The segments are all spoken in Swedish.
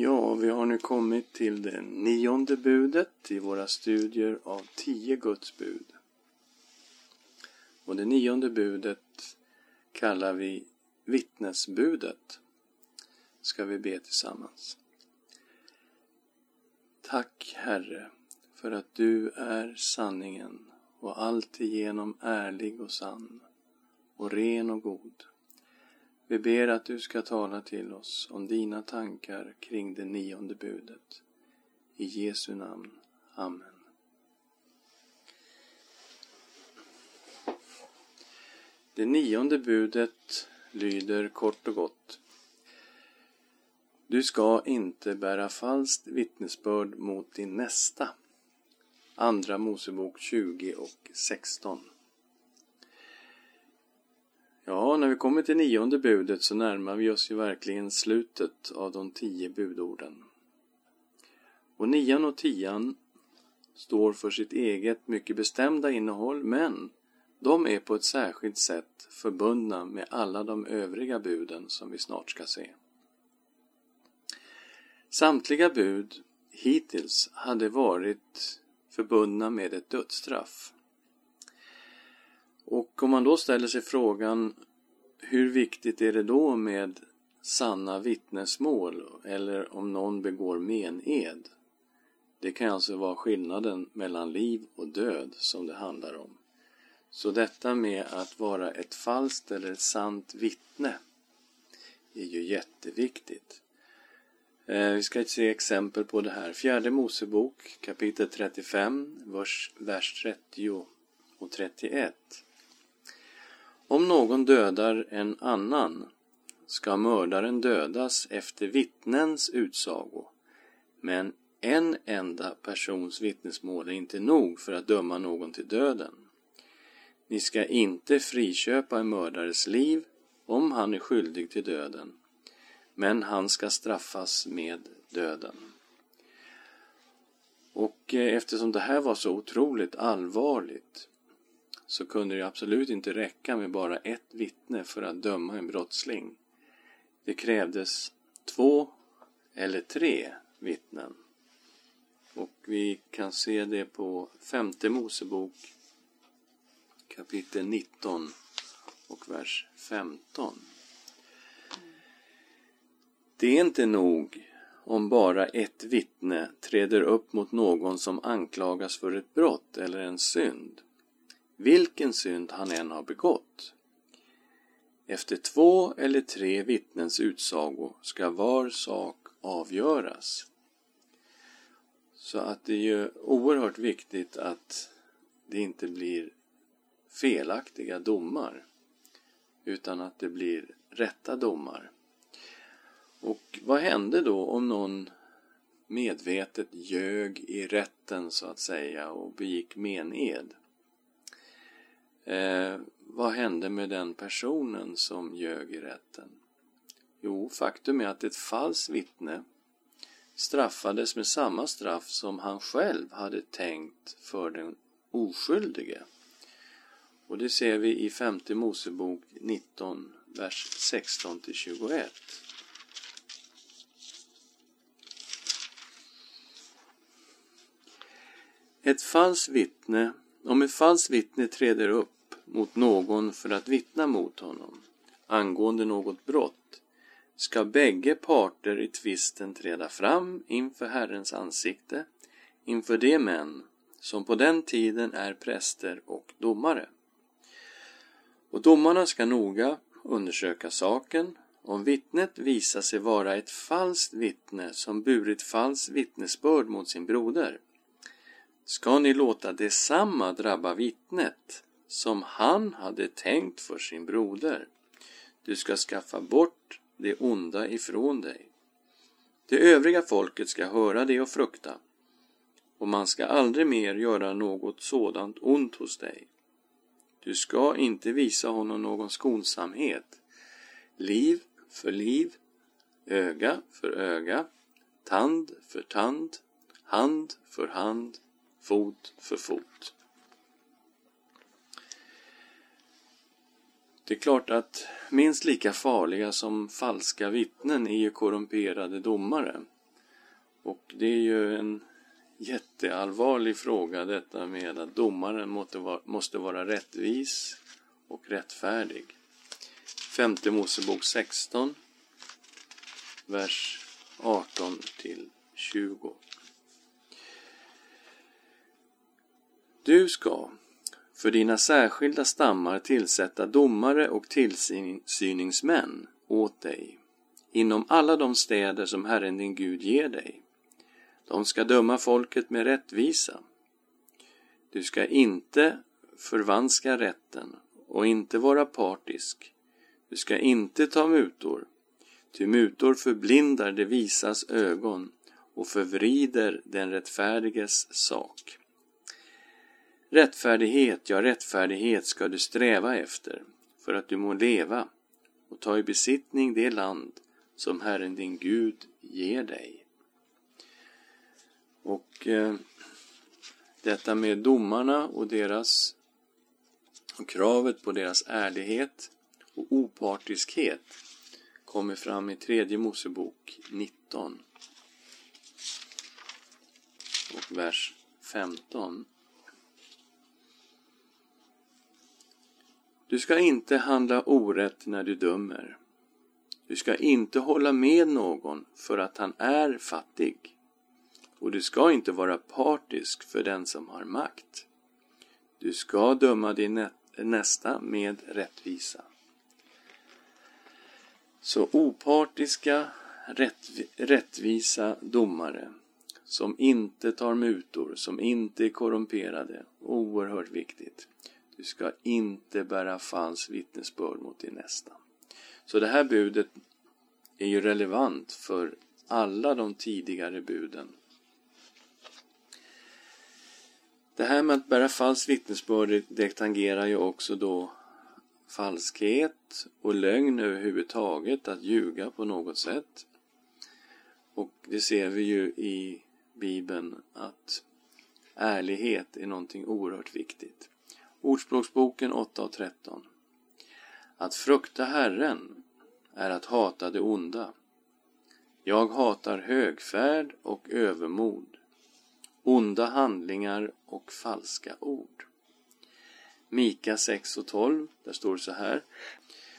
Ja, vi har nu kommit till det nionde budet i våra studier av tio Guds bud. Och det nionde budet kallar vi vittnesbudet. Ska vi be tillsammans. Tack Herre för att du är sanningen och alltigenom ärlig och sann och ren och god. Vi ber att du ska tala till oss om dina tankar kring det nionde budet. I Jesu namn. Amen. Det nionde budet lyder kort och gott. Du ska inte bära falskt vittnesbörd mot din nästa. Andra Mosebok 20 och 16. Ja, när vi kommer till nionde budet så närmar vi oss ju verkligen slutet av de tio budorden. Och nian och tian står för sitt eget mycket bestämda innehåll, men de är på ett särskilt sätt förbundna med alla de övriga buden som vi snart ska se. Samtliga bud hittills hade varit förbundna med ett dödsstraff. Och om man då ställer sig frågan hur viktigt är det då med sanna vittnesmål eller om någon begår mened? Det kan alltså vara skillnaden mellan liv och död som det handlar om. Så detta med att vara ett falskt eller ett sant vittne är ju jätteviktigt. Eh, vi ska se exempel på det här. Fjärde Mosebok kapitel 35, vers 30 och 31. Om någon dödar en annan ska mördaren dödas efter vittnens utsago. Men en enda persons vittnesmål är inte nog för att döma någon till döden. Ni ska inte friköpa en mördares liv om han är skyldig till döden, men han ska straffas med döden. Och eh, eftersom det här var så otroligt allvarligt så kunde det absolut inte räcka med bara ett vittne för att döma en brottsling. Det krävdes två eller tre vittnen. Och vi kan se det på femte Mosebok kapitel 19 och vers 15. Det är inte nog om bara ett vittne träder upp mot någon som anklagas för ett brott eller en synd vilken synd han än har begått. Efter två eller tre vittnens utsago ska var sak avgöras. Så att det är ju oerhört viktigt att det inte blir felaktiga domar utan att det blir rätta domar. Och vad hände då om någon medvetet ljög i rätten så att säga och begick mened? Eh, vad hände med den personen som ljög i rätten? Jo, faktum är att ett falskt vittne straffades med samma straff som han själv hade tänkt för den oskyldige. Och det ser vi i femte Mosebok 19, vers 16 till 21. Ett falskt vittne, om ett falskt vittne träder upp mot någon för att vittna mot honom angående något brott ska bägge parter i tvisten träda fram inför Herrens ansikte inför de män som på den tiden är präster och domare. Och domarna ska noga undersöka saken. Om vittnet visar sig vara ett falskt vittne som burit falskt vittnesbörd mot sin broder ska ni låta detsamma drabba vittnet som han hade tänkt för sin broder. Du ska skaffa bort det onda ifrån dig. Det övriga folket ska höra det och frukta, och man ska aldrig mer göra något sådant ont hos dig. Du ska inte visa honom någon skonsamhet. Liv för liv, öga för öga, tand för tand, hand för hand, fot för fot. Det är klart att minst lika farliga som falska vittnen är ju korrumperade domare. Och det är ju en jätteallvarlig fråga detta med att domaren måste vara, rättvis och rättfärdig. Femte Mosebok 16, vers 18 till 20. Du ska för dina särskilda stammar tillsätta domare och tillsyningsmän åt dig inom alla de städer som Herren din Gud ger dig. De ska döma folket med rättvisa. Du ska inte förvanska rätten och inte vara partisk. Du ska inte ta mutor, ty mutor förblindar det visas ögon och förvrider den rättfärdiges sak. Rättfärdighet, ja rättfärdighet ska du sträva efter för att du må leva och ta i besittning det land som Herren din Gud ger dig. Och eh, detta med domarna och deras och kravet på deras ärlighet och opartiskhet kommer fram i tredje Mosebok 19 och vers 15. Du ska inte handla orätt när du dömer. Du ska inte hålla med någon för att han är fattig. Och du ska inte vara partisk för den som har makt. Du ska döma din nästa med rättvisa. Så opartiska, rättvisa domare som inte tar mutor, som inte är korrumperade. Oerhört viktigt. Du ska inte bära falskt vittnesbörd mot din nästa. Så det här budet är ju relevant för alla de tidigare buden. Det här med att bära falskt vittnesbörd, det tangerar ju också då falskhet och lögn överhuvudtaget, att ljuga på något sätt. Och det ser vi ju i Bibeln att ärlighet är någonting oerhört viktigt. Ordspråksboken 8 och 13. Att frukta Herren är att hata det onda. Jag hatar högfärd och övermod, onda handlingar och falska ord. Mika 6 och 12, där står det så här.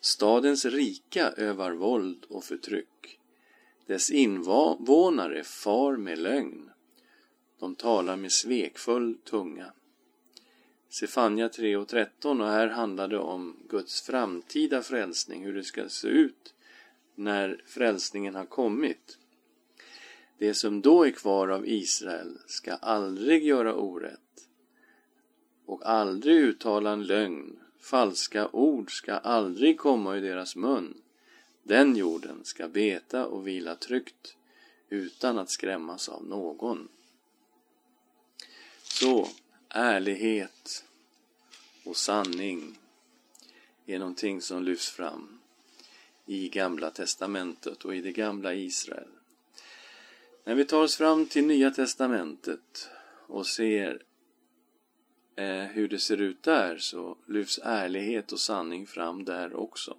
Stadens rika övar våld och förtryck. Dess invånare far med lögn. De talar med svekfull tunga. Sefania 3 och 13 och här handlar det om Guds framtida frälsning, hur det ska se ut när frälsningen har kommit. Det som då är kvar av Israel ska aldrig göra orätt och aldrig uttala en lögn. Falska ord ska aldrig komma ur deras mun. Den jorden ska beta och vila tryggt utan att skrämmas av någon. Så, ärlighet och sanning är någonting som lyfts fram i Gamla Testamentet och i det gamla Israel. När vi tar oss fram till Nya Testamentet och ser eh, hur det ser ut där så lyfts ärlighet och sanning fram där också.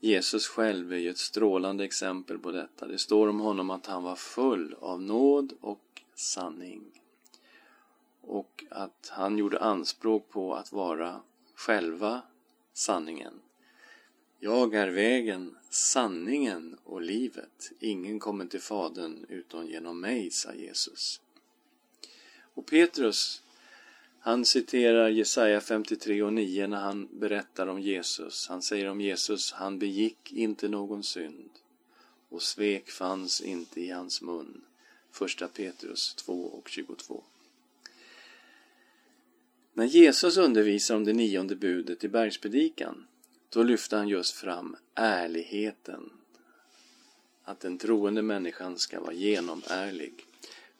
Jesus själv är ju ett strålande exempel på detta. Det står om honom att han var full av nåd och sanning. Och att han gjorde anspråk på att vara själva sanningen. Jag är vägen, sanningen och livet. Ingen kommer till Fadern utom genom mig, sa Jesus. Och Petrus, han citerar Jesaja 53 och 9 när han berättar om Jesus. Han säger om Jesus, han begick inte någon synd och svek fanns inte i hans mun. Första Petrus 2 och 22. När Jesus undervisar om det nionde budet i bergspredikan då lyfter han just fram ärligheten. Att den troende människan ska vara genomärlig.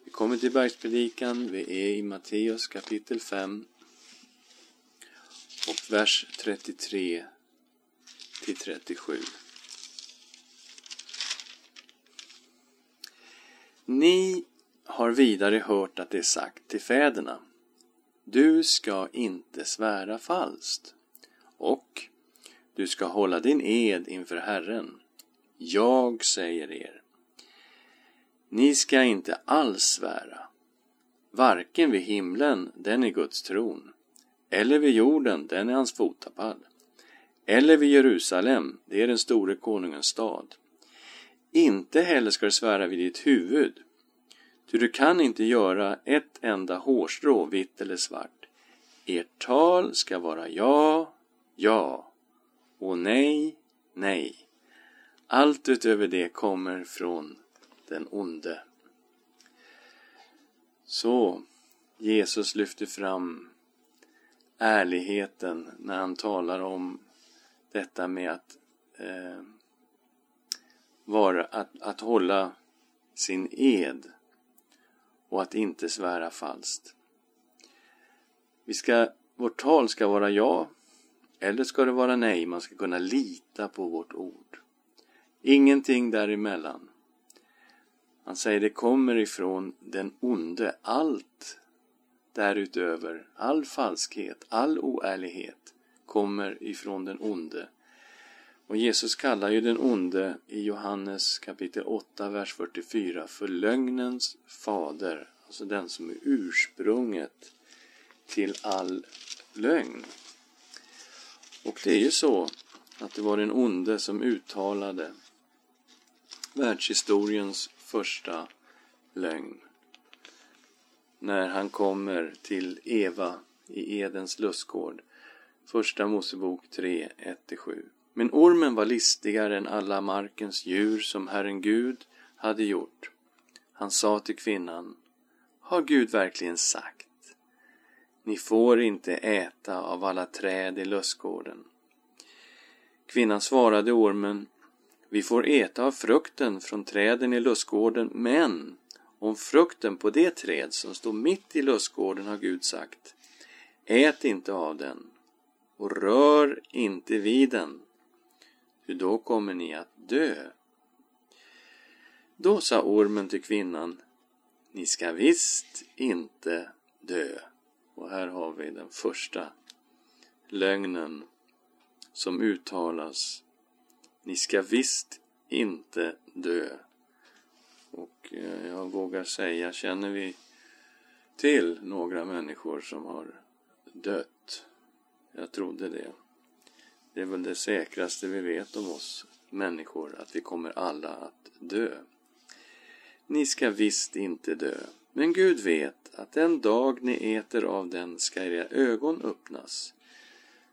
Vi kommer till bergspredikan, vi är i Matteus kapitel 5 och vers 33 till 37. Ni har vidare hört att det är sagt till fäderna du ska inte svära falskt och du ska hålla din ed inför Herren. Jag säger er. Ni ska inte alls svära, varken vid himlen, den är Guds tron, eller vid jorden, den är hans fotapall, eller vid Jerusalem, det är den store konungens stad. Inte heller ska du svära vid ditt huvud, ty du kan inte göra ett enda hårstrå vitt eller svart. Ert tal ska vara ja, ja och nej, nej. Allt utöver det kommer från den onde. Så Jesus lyfter fram ärligheten när han talar om detta med att, eh, vara, att, att hålla sin ed och att inte svära falskt. Vi ska, vårt tal ska vara ja eller ska det vara nej. Man ska kunna lita på vårt ord. Ingenting däremellan. Han säger det kommer ifrån den onde. Allt därutöver, all falskhet, all oärlighet kommer ifrån den onde. Och Jesus kallar ju den onde i Johannes kapitel 8, vers 44 för lögnens fader, alltså den som är ursprunget till all lögn. Och det är ju så att det var den onde som uttalade världshistoriens första lögn. När han kommer till Eva i Edens lustgård. Första Mosebok 3, 1-7. Men ormen var listigare än alla markens djur som Herren Gud hade gjort. Han sa till kvinnan, har Gud verkligen sagt? Ni får inte äta av alla träd i lustgården. Kvinnan svarade ormen, vi får äta av frukten från träden i lustgården, men om frukten på det träd som står mitt i lustgården har Gud sagt, ät inte av den och rör inte vid den, Ty då kommer ni att dö. Då sa ormen till kvinnan, ni ska visst inte dö. Och här har vi den första lögnen som uttalas. Ni ska visst inte dö. Och eh, jag vågar säga, känner vi till några människor som har dött? Jag trodde det. Det är väl det säkraste vi vet om oss människor, att vi kommer alla att dö. Ni ska visst inte dö. Men Gud vet att den dag ni äter av den ska era ögon öppnas,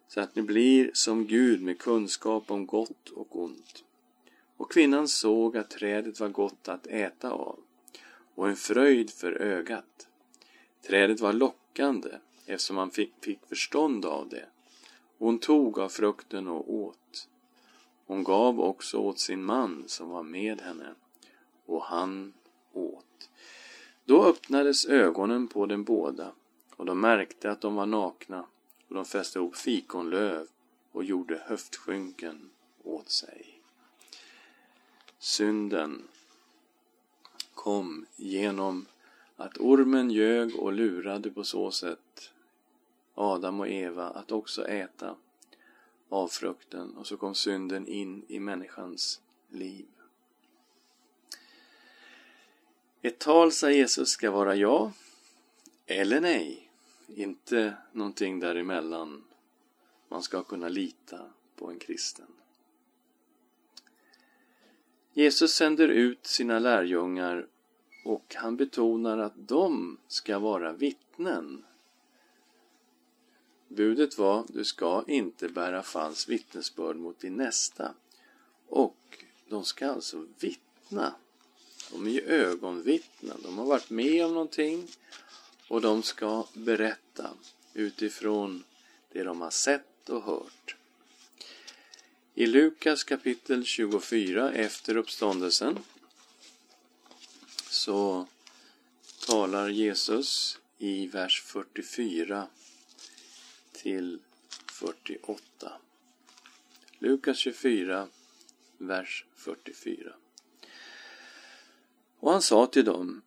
så att ni blir som Gud med kunskap om gott och ont. Och kvinnan såg att trädet var gott att äta av och en fröjd för ögat. Trädet var lockande eftersom man fick, fick förstånd av det. Hon tog av frukten och åt. Hon gav också åt sin man som var med henne och han åt. Då öppnades ögonen på dem båda och de märkte att de var nakna och de fäste ihop fikonlöv och gjorde höftskynken åt sig. Synden kom genom att ormen ljög och lurade på så sätt Adam och Eva att också äta av frukten och så kom synden in i människans liv. Ett tal, sa Jesus, ska vara ja eller nej. Inte någonting däremellan. Man ska kunna lita på en kristen. Jesus sänder ut sina lärjungar och han betonar att de ska vara vittnen. Budet var, du ska inte bära falskt vittnesbörd mot din nästa. Och de ska alltså vittna de är ju ögonvittnen. De har varit med om någonting och de ska berätta utifrån det de har sett och hört. I Lukas kapitel 24 efter uppståndelsen så talar Jesus i vers 44 till 48. Lukas 24, vers 44. Och han sa till dem,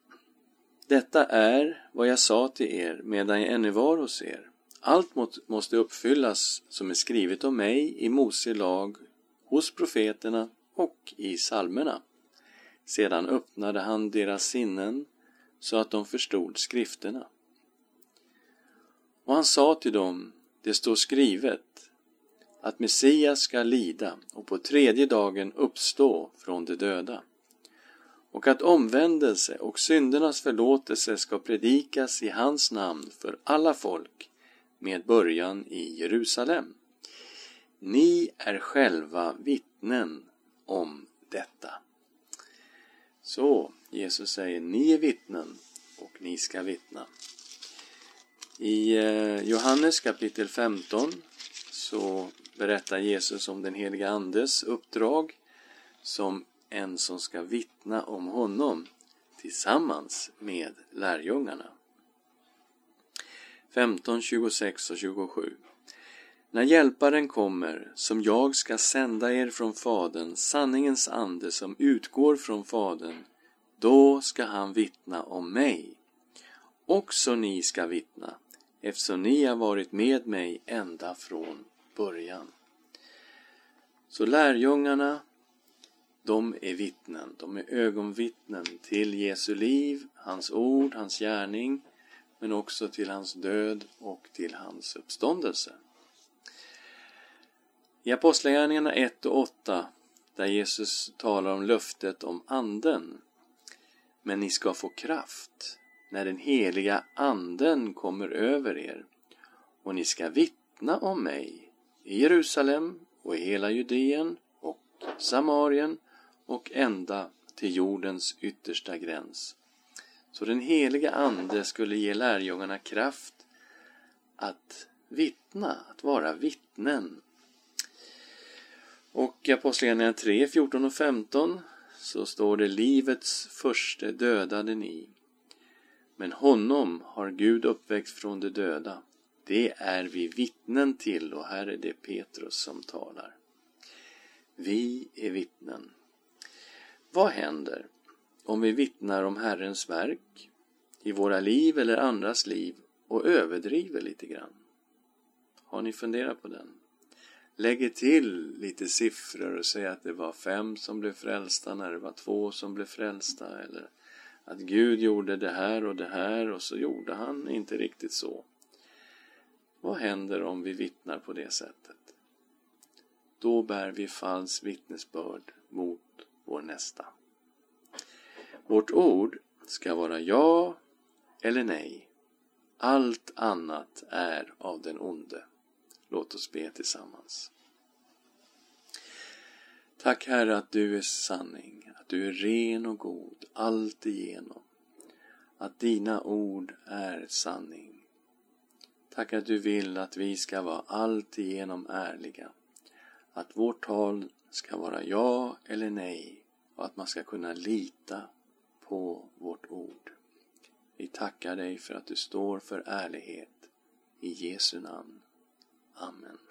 detta är vad jag sa till er medan jag ännu var hos er. Allt måste uppfyllas som är skrivet om mig i Mose lag, hos profeterna och i psalmerna. Sedan öppnade han deras sinnen så att de förstod skrifterna. Och han sa till dem, det står skrivet, att Messias ska lida och på tredje dagen uppstå från de döda och att omvändelse och syndernas förlåtelse ska predikas i hans namn för alla folk med början i Jerusalem. Ni är själva vittnen om detta. Så Jesus säger, ni är vittnen och ni ska vittna. I eh, Johannes kapitel 15 så berättar Jesus om den heliga Andes uppdrag som en som ska vittna om honom tillsammans med lärjungarna. 15, 26 och 27 När Hjälparen kommer, som jag ska sända er från Fadern, sanningens ande som utgår från Fadern, då ska han vittna om mig. Också ni ska vittna, eftersom ni har varit med mig ända från början. Så lärjungarna de är vittnen, de är ögonvittnen till Jesu liv, hans ord, hans gärning, men också till hans död och till hans uppståndelse. I Apostlagärningarna 1 och 8, där Jesus talar om löftet om Anden, men ni ska få kraft när den heliga Anden kommer över er, och ni ska vittna om mig i Jerusalem och i hela Judeen och Samarien och ända till jordens yttersta gräns. Så den heliga Ande skulle ge lärjungarna kraft att vittna, att vara vittnen. Och i Apostlagärningarna 3, 14 och 15 så står det livets första dödade ni. Men honom har Gud uppväckt från de döda. Det är vi vittnen till och här är det Petrus som talar. Vi är vittnen. Vad händer om vi vittnar om Herrens verk i våra liv eller andras liv och överdriver lite grann? Har ni funderat på den? Lägger till lite siffror och säger att det var fem som blev frälsta när det var två som blev frälsta eller att Gud gjorde det här och det här och så gjorde han inte riktigt så. Vad händer om vi vittnar på det sättet? Då bär vi falskt vittnesbörd mot vår nästa. Vårt ord ska vara ja eller nej. Allt annat är av den onde. Låt oss be tillsammans. Tack Herre att du är sanning, att du är ren och god alltigenom. Att dina ord är sanning. Tack att du vill att vi ska vara alltigenom ärliga. Att vårt tal ska vara ja eller nej och att man ska kunna lita på vårt ord. Vi tackar dig för att du står för ärlighet. I Jesu namn. Amen.